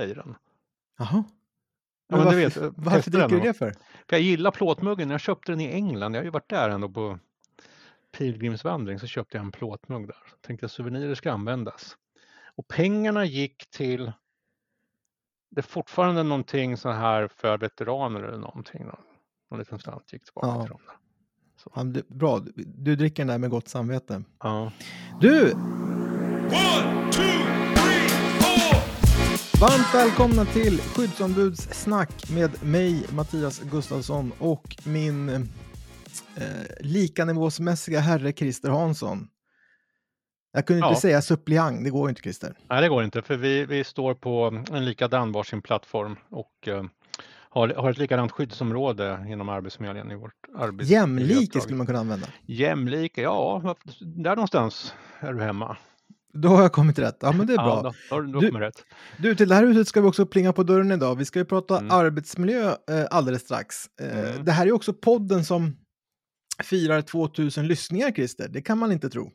i den. Jaha. Ja, Men men du varför, vet, varför den dricker du det för? För jag gillar plåtmuggen. Jag köpte den i England. Jag har ju varit där ändå på pilgrimsvandring. Så köpte jag en plåtmugg där. Tänkte att souvenirer ska användas. Och pengarna gick till det är fortfarande någonting så här för veteraner eller någonting. Någon, någon liten slant gick tillbaka Ja. till dem. där. Ja, det, bra, du, du dricker den där med gott samvete. Ja. Du, One, two. Varmt välkomna till skyddsombudssnack med mig, Mattias Gustafsson och min eh, likanivåsmässiga herre Christer Hansson. Jag kunde inte Ja. säga suppleant, det går inte Christer. Nej, det går inte för vi, vi står på en likadan varsin plattform och eh, har, har ett likadant skyddsområde inom Arbetsförmedlingen i vårt arbete. Jämlike skulle man kunna använda. Jämlika, ja, där någonstans är du hemma. Då har jag kommit rätt. Ja, men det är Ja, bra. då, då, du- då Du- rätt. Du, till det här huset ska vi också plinga på dörren idag. Vi ska ju prata Mm. arbetsmiljö eh, alldeles strax. Eh, Mm. Det här är också podden som firar 2000 lyssningar, Christer. Det kan man inte tro.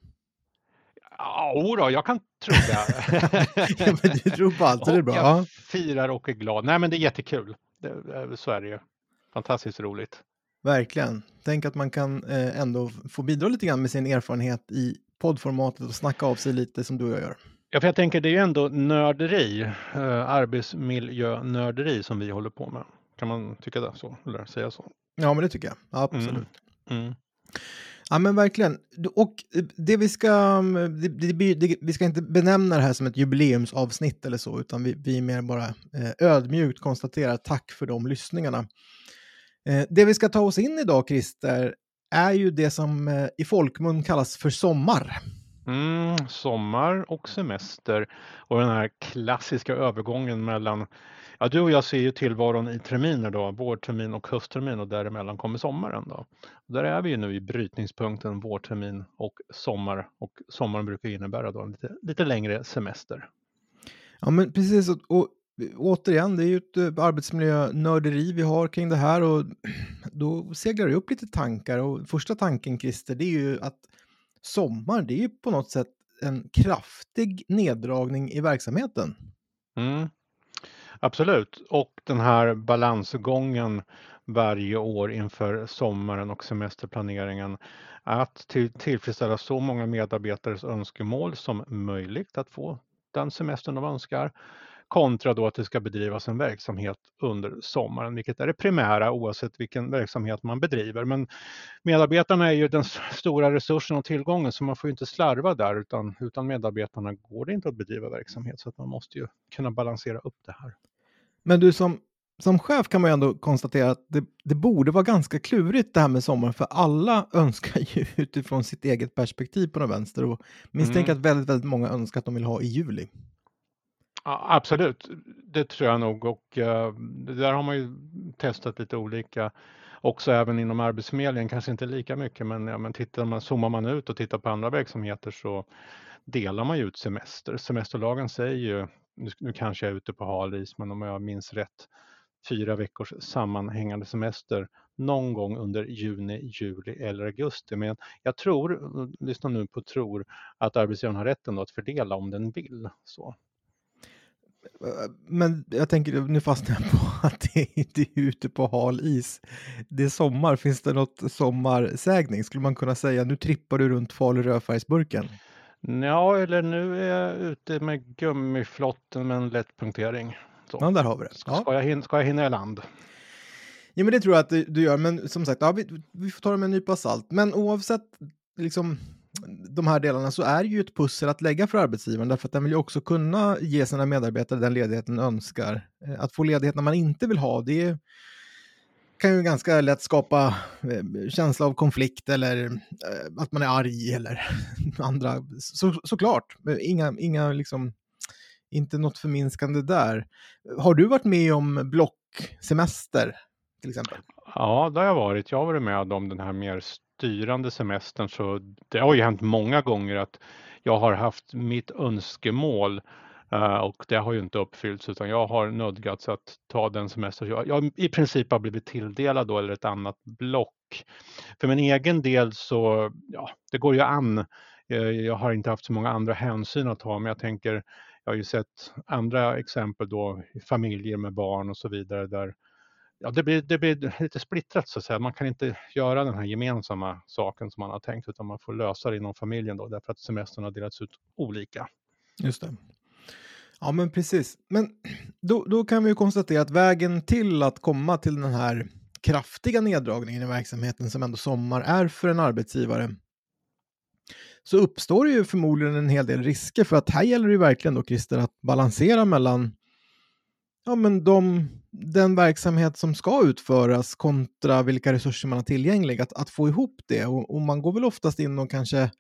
Ja, då, jag kan tro det. Ja, men du tror på allt, så det är Och bra. jag Ja. firar och är glad. Nej, men det är jättekul. Det, det- så är det ju. Fantastiskt roligt. Verkligen. Tänk att man kan eh, ändå få bidra lite grann med sin erfarenhet i poddformatet och snacka av sig lite som du och jag gör. Ja, för jag tänker det är ju ändå nörderi, eh, arbetsmiljönörderi som vi håller på med. Kan man tycka det så, eller säga så? Ja, men det tycker jag. Absolut. Mm. Ja, men verkligen. Och eh, det vi ska, det, det, blir- det, vi ska inte benämna det här som ett jubileumsavsnitt eller så, utan vi, vi mer bara eh, ödmjukt konstaterar tack för de lyssningarna. Eh, det vi ska ta oss in idag, Christer, är ju det som eh, i folkmun kallas för sommar. Mm, sommar och semester och den här klassiska övergången mellan, ja du och jag ser ju tillvaron i terminer då, vårtermin och hösttermin och däremellan kommer sommaren då. Där är vi ju nu i brytningspunkten vårtermin och sommar och sommaren brukar innebära då en lite, lite längre semester. Ja, men precis. Och, och återigen, det är ju ett eh, arbetsmiljönörderi vi har kring det här och då seglar det upp lite tankar och första tanken, Christer, det är ju att sommar, det är ju på något sätt en kraftig neddragning i verksamheten. Mm. Absolut, och den här balansgången varje år inför sommaren och semesterplaneringen. Att till, tillfredsställa så många medarbetares önskemål som möjligt att få den semestern de önskar kontra då att det ska bedrivas en verksamhet under sommaren, vilket är det primära oavsett vilken verksamhet man bedriver. Men medarbetarna är ju den stora resursen och tillgången så man får ju inte slarva där utan utan medarbetarna går det inte att bedriva verksamhet så att man måste ju kunna balansera upp det här. Men du, som, som chef kan man ju ändå konstatera att det, det borde vara ganska klurigt det här med sommar, för alla önskar ju utifrån sitt eget perspektiv på den vänster och misstänker Mm. att väldigt, väldigt många önskar att de vill ha i juli. Absolut, det tror jag nog och eh, det där har man ju testat lite olika också även inom Arbetsförmedlingen, kanske inte lika mycket men, ja, men tittar man, zoomar man ut och tittar på andra verksamheter så delar man ju ut semester. Semesterlagen säger ju, nu, nu kanske jag är ute på hal is men om jag minns rätt, fyra veckors sammanhängande semester någon gång under juni, juli eller augusti. Men jag tror, eh, lyssna nu på tror, att arbetsgivaren har rätten då att fördela om den vill. Så. Men jag tänker, nu fastnar jag på att det inte är ute på hal is. Det är sommar, finns det något sommarsägning? Skulle man kunna säga, nu trippar du runt Falu rödfärgsburken? Ja, eller nu är jag ute med gummiflotten med en lätt punktering. Så. Ja, där har vi det. Ska, Ja. ska, jag hinna, ska jag hinna i land? Ja, men det tror jag att du, du gör, men som sagt, ja, vi, vi får ta det med en nypa salt. Men oavsett liksom, de här delarna så är det ju ett pussel att lägga för arbetsgivaren, därför att den vill ju också kunna ge sina medarbetare den ledigheten den önskar. Eh, att få ledighet när man inte vill ha, det kan ju ganska lätt skapa eh, känsla av konflikt eller eh, att man är arg eller andra. Så, såklart, inga, inga liksom, inte något förminskande där. Har du varit med om blocksemester till exempel? Ja, det har jag varit. Jag har varit med om den här mer styrande semestern så det har ju hänt många gånger att jag har haft mitt önskemål eh, och det har ju inte uppfyllts utan jag har nödgats att ta den semester jag, jag i princip har blivit tilldelad då eller ett annat block. För min egen del så, ja, det går ju an. Eh, jag har inte haft så många andra hänsyn att ta men jag tänker jag har ju sett andra exempel då i familjer med barn och så vidare där ja, det, blir, det blir lite splittrat så att säga. Man kan inte göra den här gemensamma saken som man har tänkt utan man får lösa det inom familjen då därför att semestern har delats ut olika. Just det. Ja, men precis. Men då, då kan vi ju konstatera att vägen till att komma till den här kraftiga neddragningen i verksamheten som ändå sommar är för en arbetsgivare så uppstår det ju förmodligen en hel del risker för att här gäller det ju verkligen då Christer att balansera mellan ja, men de, den verksamhet som ska utföras kontra vilka resurser man har tillgängliga, att, att få ihop det. Och, och, man går väl oftast in och kanske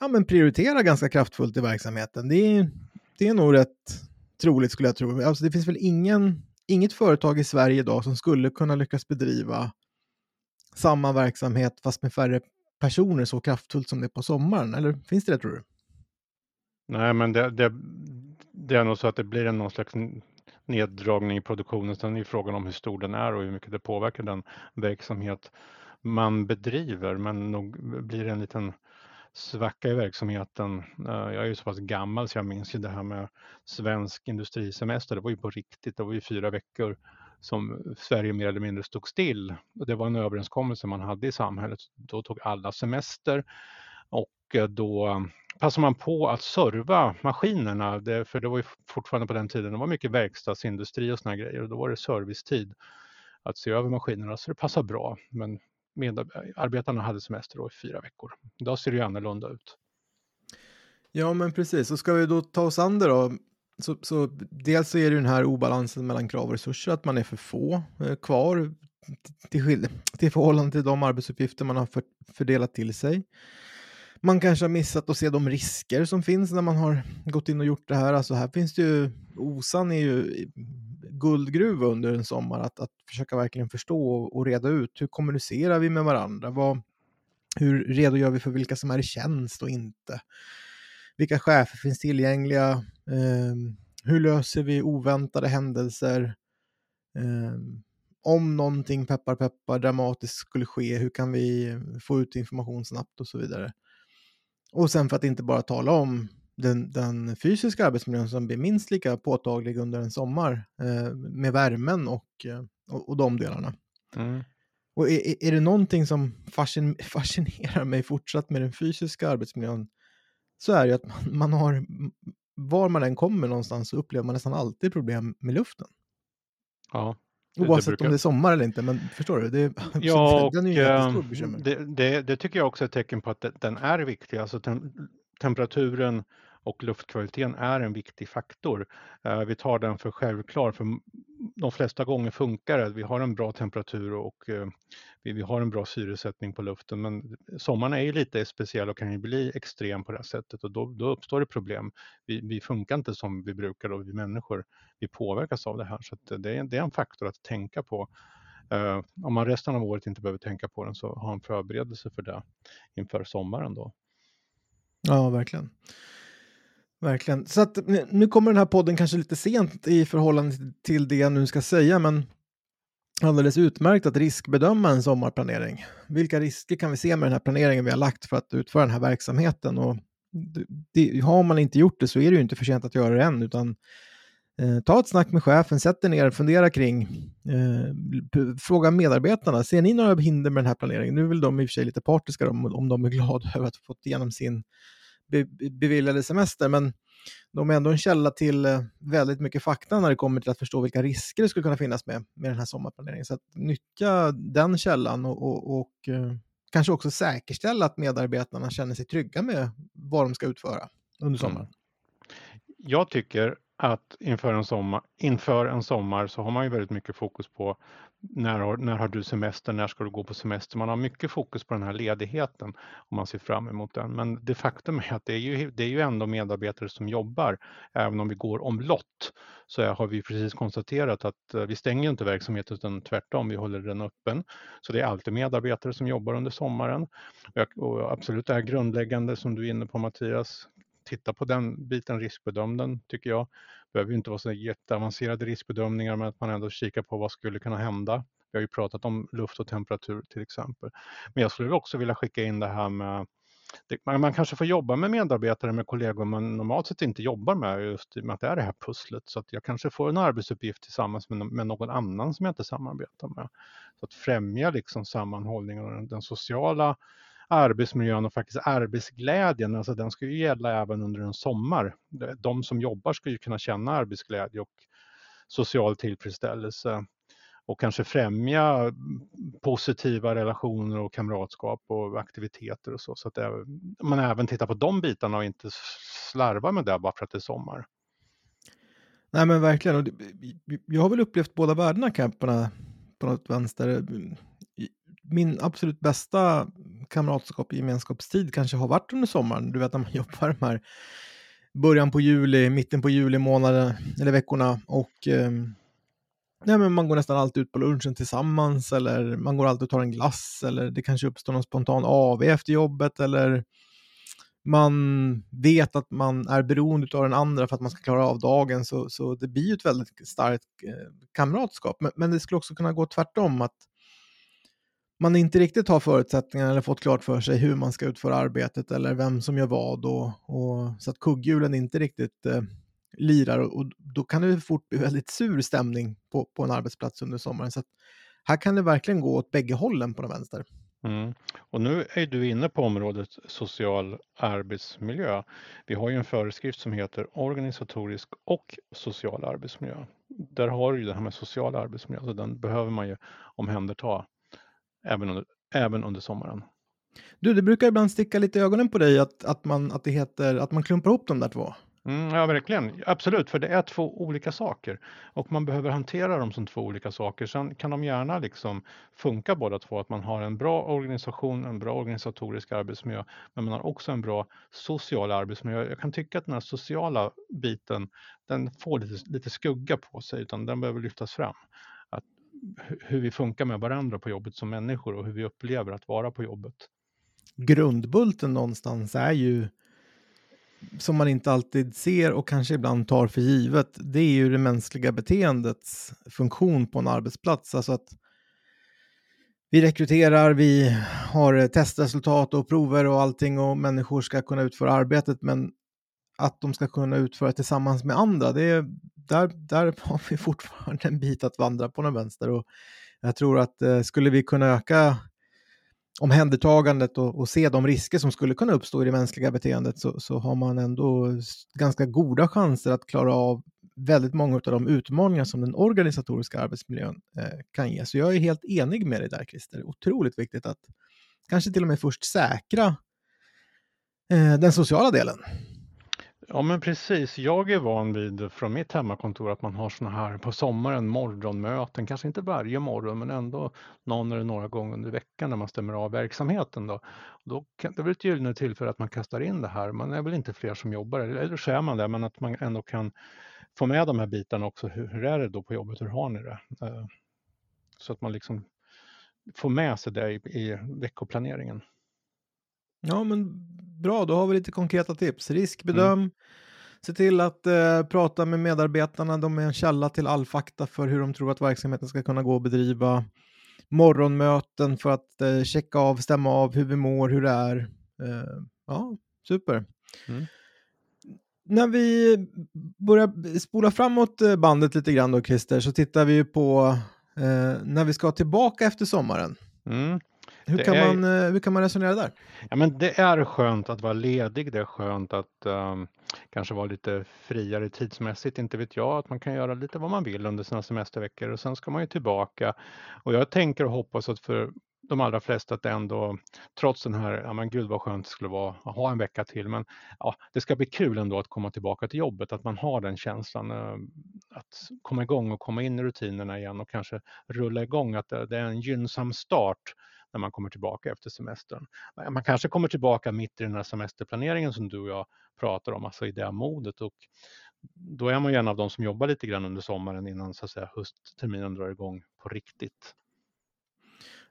ja, men prioriterar ganska kraftfullt i verksamheten. Det är, det är nog rätt troligt skulle jag tro. Alltså, det finns väl ingen, inget företag i Sverige idag som skulle kunna lyckas bedriva samma verksamhet fast med färre personer så kraftfullt som det är på sommaren? Eller finns det det tror du? Nej, men det, det, det är nog så att det blir en någon slags neddragning i produktionen. Sen är frågan om hur stor den är och hur mycket det påverkar den verksamhet man bedriver. Men nog blir det en liten svacka i verksamheten. Eh, jag är ju så pass gammal så jag minns ju det här med svensk industrisemester. Det var ju på riktigt. Det var ju fyra veckor som Sverige mer eller mindre stod still. Det var en överenskommelse man hade i samhället. Då tog alla semester och eh, då passade man på att serva maskinerna, det, för det var ju fortfarande på den tiden, det var mycket verkstadsindustri och såna grejer och då var det servicetid att se över maskinerna så det passar bra. Men medarbetarna hade semester då i fyra veckor. Idag ser det ju annorlunda ut. Ja, men precis. Så ska vi då ta oss an det då. Så, så dels så är det den här obalansen mellan krav och resurser, att man är för få eh, kvar till, till förhållande till de arbetsuppgifter man har för, fördelat till sig. Man kanske har missat att se de risker som finns när man har gått in och gjort det här. Alltså här finns det ju, OSAN är ju guldgruva under en sommar, att, att försöka verkligen förstå och, och reda ut hur kommunicerar vi med varandra? Vad, hur redogör vi för vilka som är i tjänst och inte? Vilka chefer finns tillgängliga? Eh, hur löser vi oväntade händelser? Eh, om någonting peppar peppar dramatiskt skulle ske, hur kan vi få ut information snabbt och så vidare. Och sen för att inte bara tala om den, den fysiska arbetsmiljön som blir minst lika påtaglig under en sommar eh, med värmen och, eh, och, och de delarna. Mm. Och är, är det någonting som fascin, fascinerar mig fortsatt med den fysiska arbetsmiljön så är det att man, man har, var man än kommer någonstans så upplever man nästan alltid problem med luften. Ja. Oavsett brukar... om det är sommar eller inte, men förstår du? Det, ja, den är ju ehm, det, det, det, tycker jag också är ett tecken på att den är viktig. Alltså tem temperaturen och luftkvaliteten är en viktig faktor. Eh, vi tar den för självklar, för de flesta gånger funkar det. Vi har en bra temperatur och eh, vi, har en bra syresättning på luften, men sommaren är ju lite speciell och kan ju bli extrem på det här sättet och då, då uppstår det problem. Vi, vi, funkar inte som vi brukar och vi människor, vi påverkas av det här, så det, är, det är en faktor att tänka på. Eh, om man resten av året inte behöver tänka på den så ha en förberedelse för det inför sommaren då. Ja, verkligen. Verkligen. Så att nu kommer den här podden kanske lite sent i förhållande till det jag nu ska säga, men alldeles utmärkt att riskbedöma en sommarplanering. Vilka risker kan vi se med den här planeringen vi har lagt för att utföra den här verksamheten? Och det, har man inte gjort det så är det ju inte för sent att göra det än, utan eh, ta ett snack med chefen, sätt er ner, fundera kring, eh, fråga medarbetarna, ser ni några hinder med den här planeringen? Nu är väl de i och för sig lite partiska om, om de är glada över att ha fått igenom sin be, beviljade semester, men de är ändå en källa till eh, väldigt mycket fakta när det kommer till att förstå vilka risker det skulle kunna finnas med, med den här sommarplaneringen. Så att nyttja den källan och, och, och eh, kanske också säkerställa att medarbetarna känner sig trygga med vad de ska utföra under sommaren. Mm. Jag tycker att inför en, sommar, inför en sommar så har man ju väldigt mycket fokus på när har, när har du semester, när ska du gå på semester? Man har mycket fokus på den här ledigheten och man ser fram emot den. Men det faktum är att det är ju, det är ju ändå medarbetare som jobbar. Även om vi går omlott så har vi precis konstaterat att eh, vi stänger inte verksamheten utan tvärtom, vi håller den öppen. Så det är alltid medarbetare som jobbar under sommaren. Och absolut det här grundläggande som du är inne på Mattias, titta på den biten, riskbedöm den tycker jag. behöver ju inte vara så jätteavancerade riskbedömningar men att man ändå kikar på vad skulle kunna hända. Vi har ju pratat om luft och temperatur till exempel. Men jag skulle också vilja skicka in det här med man, kanske får jobba med medarbetare med kollegor man normalt sett inte jobbar med just i och med att det är det här pusslet. Så att jag kanske får en arbetsuppgift tillsammans med, någon annan som jag inte samarbetar med. Så att främja liksom sammanhållningen och den sociala arbetsmiljön och faktiskt arbetsglädjen, alltså den ska ju gälla även under en sommar. De som jobbar ska ju kunna känna arbetsglädje och social tillfredsställelse och kanske främja mm, positiva relationer och kamratskap och aktiviteter och så. Så att det, man även tittar på de bitarna och inte slarvar med det bara för att det är sommar. Nej men verkligen. Och det, jag har väl upplevt båda värdena, camperna på något vänster. Mm, min absolut bästa kamratskap och gemenskapstid kanske har varit under sommaren. Du vet när man jobbar de här början på juli, mitten på juli månaden eller veckorna och eh, nej, men man går nästan alltid ut på lunchen tillsammans eller man går alltid och tar en glass eller det kanske uppstår någon spontan AV efter jobbet eller man vet att man är beroende av den andra för att man ska klara av dagen så, så det blir ju ett väldigt starkt eh, kamratskap. Men, men det skulle också kunna gå tvärtom att man inte riktigt har förutsättningar eller fått klart för sig hur man ska utföra arbetet eller vem som gör vad och, och så att kugghjulen inte riktigt eh, lirar och, och, då kan det fort bli väldigt sur stämning på, på en arbetsplats under sommaren. Så att här kan det verkligen gå åt bägge hållen på den vänster. Mm. Och nu är du inne på området social arbetsmiljö. Vi har ju en föreskrift som heter organisatorisk och social arbetsmiljö. Där har du ju det här med social arbetsmiljö, så den behöver man ju omhänderta även under, även under sommaren. Du, det brukar ibland sticka lite i ögonen på dig att, att, man, att det heter att man klumpar ihop de där två. Mm, ja, verkligen. Absolut, för det är två olika saker och man behöver hantera dem som två olika saker. Sen kan de gärna liksom funka båda två, att man har en bra organisation, en bra organisatorisk arbetsmiljö, men man har också en bra social arbetsmiljö. Jag kan tycka att den här sociala biten, den får lite, lite skugga på sig, utan den behöver lyftas fram. Hur vi funkar med varandra på jobbet som människor och hur vi upplever att vara på jobbet. Grundbulten någonstans är ju som man inte alltid ser och kanske ibland tar för givet, det är ju det mänskliga beteendets funktion på en arbetsplats. Alltså att vi rekryterar, vi har testresultat och prover och allting och människor ska kunna utföra arbetet, men att de ska kunna utföra tillsammans med andra, det är, där, där har vi fortfarande en bit att vandra på den vänster. Och jag tror att eh, skulle vi kunna öka omhändertagandet och, och, se de risker som skulle kunna uppstå i det mänskliga beteendet så, så har man ändå ganska goda chanser att klara av väldigt många av de utmaningar som den organisatoriska arbetsmiljön eh, kan ge. Så jag är helt enig med dig där Christer. Otroligt viktigt att kanske till och med först säkra eh, den sociala delen. Ja men precis, jag är van vid från mitt hemmakontor att man har sådana här på sommaren morgonmöten, kanske inte varje morgon men ändå någon eller några gånger under veckan när man stämmer av verksamheten. Då, då kan, det är väl ett gyllene tillfälle att man kastar in det här. Man är väl inte fler som jobbar, eller så är man det, men att man ändå kan få med de här bitarna också. Hur, hur är det då på jobbet, hur har ni det? Eh, så att man liksom får med sig det i, i veckoplaneringen. Ja, men bra, då har vi lite konkreta tips. Riskbedöm, mm. se till att eh, prata med medarbetarna, de är en källa till all fakta för hur de tror att verksamheten ska kunna gå att bedriva. Morgonmöten för att eh, checka av, stämma av hur vi mår, hur det är. Eh, ja, super. Mm. När vi börjar spola framåt eh, bandet lite grann då, Christer, så tittar vi på eh, när vi ska tillbaka efter sommaren. Mm. Hur kan, är, man, eh, hur kan man resonera där? Ja, men det är skönt att vara ledig. Det är skönt att um, kanske vara lite friare tidsmässigt. Inte vet jag, att man kan göra lite vad man vill under sina semesterveckor och sen ska man ju tillbaka. Och jag tänker och hoppas att för de allra flesta att ändå, trots den här, ja men gud vad skönt det skulle vara att ha en vecka till, men ja, det ska bli kul ändå att komma tillbaka till jobbet, att man har den känslan, eh, att komma igång och komma in i rutinerna igen och kanske rulla igång, att det är en gynnsam start när man kommer tillbaka efter semestern. Eh, man kanske kommer tillbaka mitt i den här semesterplaneringen som du och jag pratar om, alltså i det modet och då är man ju en av de som jobbar lite grann under sommaren innan så att säga höstterminen drar igång på riktigt.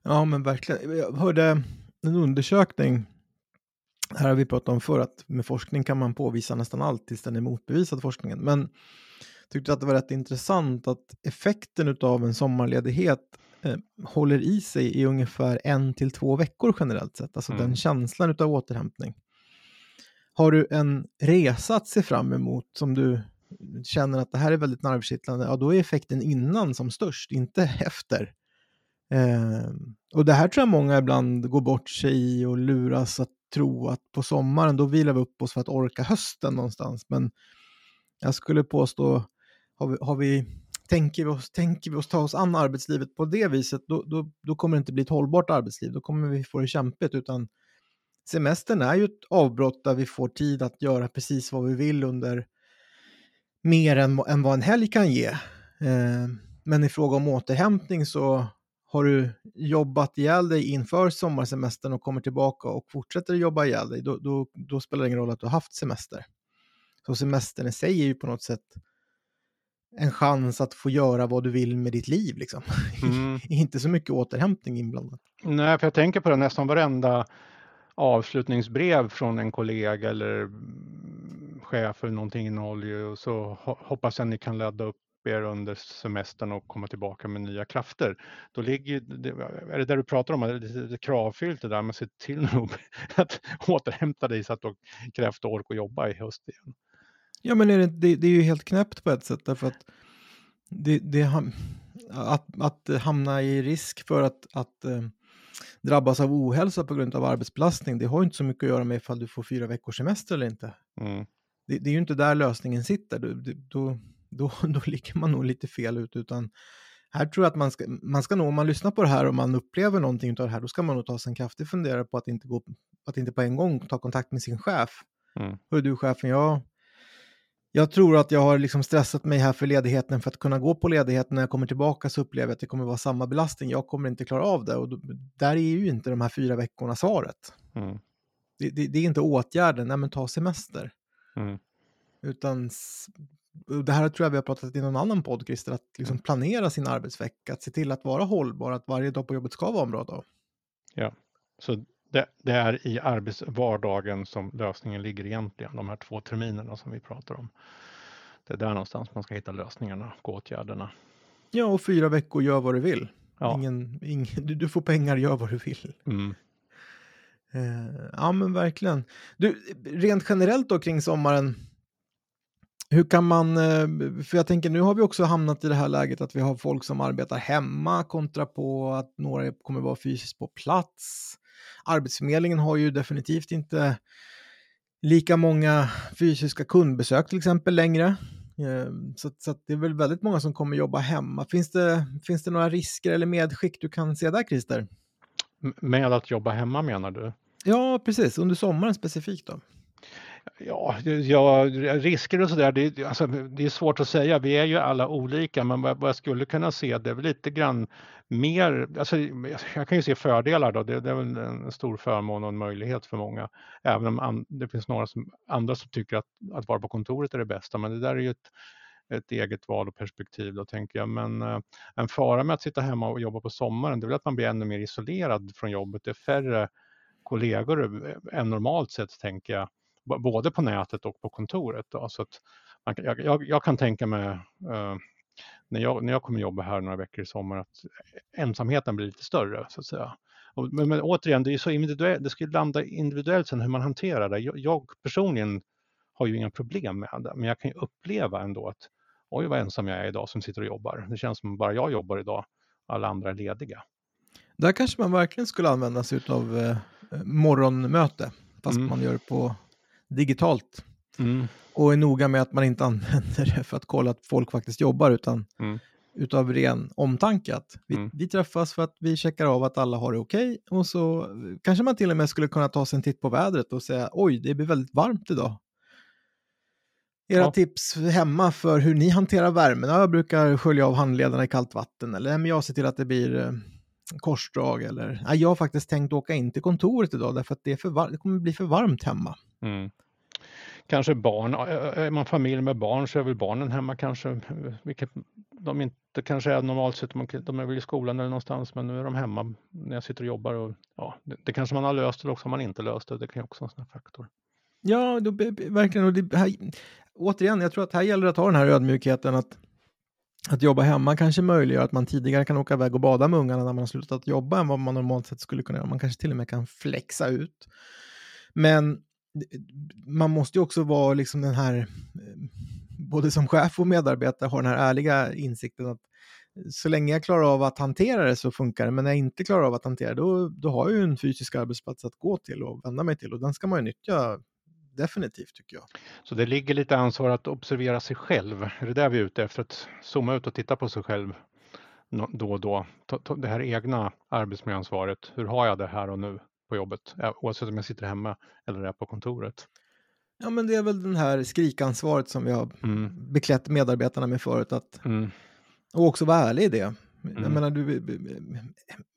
Ja, men verkligen. Eh, jag hörde en undersökning, här har vi pratat om förr, att med forskning kan man påvisa nästan allt tills den är motbevisad forskningen. Men tyckte att det var rätt intressant att effekten av en sommarledighet eh, håller i sig i ungefär en till två veckor generellt sett, alltså Mm. den känslan av återhämtning. Har du en resa att se fram emot som du känner att det här är väldigt nervkittlande, ja då är effekten innan som störst, inte efter. Eh, och det här tror jag många ibland går bort sig i och luras att tro att på sommaren då vilar vi upp oss för att orka hösten någonstans. Men jag skulle påstå, har vi, har vi, tänker, vi oss, tänker vi oss ta oss an arbetslivet på det viset, då, då, då kommer det inte bli ett hållbart arbetsliv. Då kommer vi få det kämpigt. Utan semestern är ju ett avbrott där vi får tid att göra precis vad vi vill under mer än, än vad en helg kan ge. Eh, men i fråga om återhämtning så har du jobbat ihjäl dig inför sommarsemestern och kommer tillbaka och fortsätter jobba ihjäl dig, då, då, då spelar det ingen roll att du har haft semester. Så semestern i sig är ju på något sätt en chans att få göra vad du vill med ditt liv. Liksom. Mm. Inte så mycket återhämtning inblandat. Nej, för jag tänker på det nästan varenda avslutningsbrev från en kollega eller chef eller någonting innehåller ju och så ho- hoppas jag ni kan ladda upp er under semestern och komma tillbaka med nya krafter. Då ligger det, är det där du pratar om, är det lite, lite kravfyllt det där, men se till nog att återhämta dig så att du har kraft och ork att jobba i höst igen. Ja, men är det, det, det är ju helt knäppt på ett sätt därför att det, det, att, att hamna i risk för att, att eh, drabbas av ohälsa på grund av arbetsbelastning, det har ju inte så mycket att göra med ifall du får fyra veckors semester eller inte. Mm. Det, det är ju inte där lösningen sitter. Då, det- då, då, då ligger man nog lite fel ut. Utan här tror jag att man ska, man ska nog, om man lyssnar på det här och man upplever någonting av det här, då ska man nog ta sig en kraftig funderare på att inte, gå, att inte på en gång ta kontakt med sin chef. Mm. Hör du chefen, jag, jag tror att jag har liksom stressat mig här för ledigheten för att kunna gå på ledigheten när jag kommer tillbaka så upplever jag att det kommer vara samma belastning. Jag kommer inte klara av det och då, där är ju inte de här fyra veckorna svaret. Mm. Det, det, det är inte åtgärden, nej men ta semester. Mm. Utan det här tror jag vi har pratat i någon annan podd, Christer, att liksom planera sin arbetsvecka, att se till att vara hållbar, att varje dag på jobbet ska vara en bra dag. Så det, det är i arbetsvardagen som lösningen ligger egentligen, de här två terminerna som vi pratar om. Det är där någonstans man ska hitta lösningarna och åtgärderna. Ja, och fyra veckor, gör vad du vill. Ja. Ingen, ingen, du, du får pengar, gör vad du vill. Mm. Eh, ja, men verkligen. Du, rent generellt då kring sommaren, hur kan man, eh, för jag tänker nu har vi också hamnat i det här läget att vi har folk som arbetar hemma kontra på att några kommer vara fysiskt på plats. Arbetsförmedlingen har ju definitivt inte lika många fysiska kundbesök till exempel längre. Eh, Så, så det är väl väldigt många som kommer jobba hemma. Finns det, finns det några risker eller medskick du kan se där Christer? Med att jobba hemma menar du? Ja, precis. Under sommaren specifikt då. Ja, ja risker och sådär, det, alltså, det är svårt att säga. Vi är ju alla olika, men vad vad jag skulle kunna se det är väl lite grann mer, alltså, jag kan ju se fördelar då, det, det är väl en stor förmån och en möjlighet för många. Även om an, det finns några som, andra som tycker att, att vara på kontoret är det bästa, men det där är ju ett, ett eget val och perspektiv då tänker jag. Men eh, en fara med att sitta hemma och jobba på sommaren, det är väl att man blir ännu mer isolerad från jobbet. Det är färre kollegor eh, än normalt sett tänker jag både på nätet och på kontoret. Då. Så att man, jag, jag, kan tänka mig eh, när, jag, när jag kommer jobba här några veckor i sommar att ensamheten blir lite större så att säga. Och, men, men återigen, det är så individuellt, det ska landa individuellt sen hur man hanterar det. Jag, jag personligen har ju inga problem med det, men jag kan ju uppleva ändå att oj vad ensam jag är idag som sitter och jobbar. Det känns som bara jag jobbar idag, alla andra är lediga. Där kanske man verkligen skulle använda sig av eh, morgonmöte, fast Mm. man gör det på digitalt. Och är noga med att man inte använder det för att kolla att folk faktiskt jobbar, utan Mm. utav ren omtanke. Att vi, Mm. vi träffas för att vi checkar av att alla har det okej och så kanske man till och med skulle kunna ta sig en titt på vädret och säga oj, det blir väldigt varmt idag. Era Ja. tips hemma för hur ni hanterar värmen? Ja, jag brukar skölja av handledarna i kallt vatten eller "Nej, men jag ser till att det blir eh, korsdrag eller "Nej, jag har faktiskt tänkt åka in till kontoret idag därför att det, är för var- det kommer bli för varmt hemma. Mm. Kanske barn, är man familj med barn så är väl barnen hemma kanske, vilket de inte kanske är normalt sett, de- är väl i skolan eller någonstans, men nu är de hemma när jag sitter och jobbar och ja, det, det kanske man har löst eller också har man inte löst det, det kan ju också vara en sån här faktor. Ja, då, verkligen. Och det, här, återigen, jag tror att här gäller det att ha den här ödmjukheten att att jobba hemma kanske möjliggör att man tidigare kan åka iväg och bada med ungarna när man har slutat jobba än vad man normalt sett skulle kunna göra. Man kanske till och med kan flexa ut. Men man måste ju också vara liksom den här, eh, både som chef och medarbetare, ha den här ärliga insikten att så länge jag klarar av att hantera det så funkar det, men när jag inte klarar av att hantera det, då, då har jag ju en fysisk arbetsplats att gå till och vända mig till och den ska man ju nyttja definitivt tycker jag. Så det ligger lite ansvar att observera sig själv. Är det där vi är ute efter? Att zooma ut och titta på sig själv då och då. Det här egna arbetsmiljöansvaret. Hur har jag det här och nu på jobbet? Oavsett om jag sitter hemma eller är på kontoret. Ja, men det är väl den här skrikansvaret som har mm. beklätt medarbetarna med förut. Att, mm. Och också vara ärlig i det. Mm. Jag menar, du,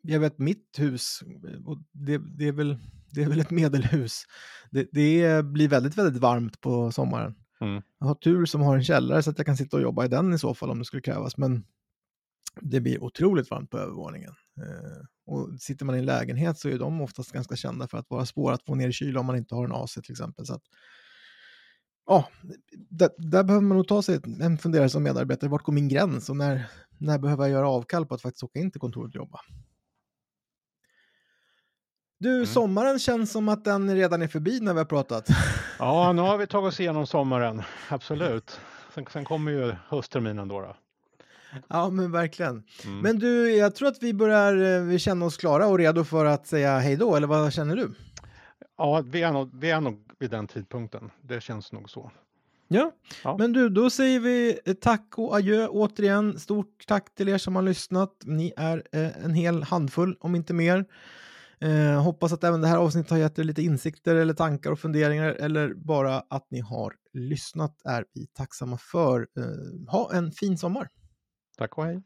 jag vet mitt hus, och det, det, är väl, det är väl ett medelhus, det, det blir väldigt, väldigt varmt på sommaren. Mm. Jag har tur som har en källare så att jag kan sitta och jobba i den i så fall om det skulle krävas, men det blir otroligt varmt på övervåningen. Eh, och sitter man i en lägenhet så är de oftast ganska kända för att vara svåra att få ner i kyla om man inte har en AC till exempel. Så att, ja, där, där, behöver man nog ta sig en funderare som medarbetare, vart går min gräns och när, när behöver jag göra avkall på att faktiskt åka in till kontoret och jobba? Du, mm. sommaren känns som att den redan är förbi när vi har pratat. Ja, nu har vi tagit oss igenom sommaren, absolut. Sen, sen kommer ju höstterminen då. då. Ja, men verkligen. Mm. Men du, jag tror att vi börjar vi känna oss klara och redo för att säga hej då, eller vad känner du? Ja, vi är, nog, vi är nog vid den tidpunkten. Det känns nog så. Ja. ja, men du, då säger vi tack och adjö återigen. Stort tack till er som har lyssnat. Ni är eh, en hel handfull, om inte mer. Eh, hoppas att även det här avsnittet har gett er lite insikter eller tankar och funderingar eller bara att ni har lyssnat är vi tacksamma för. Eh, ha en fin sommar! Tack och hej!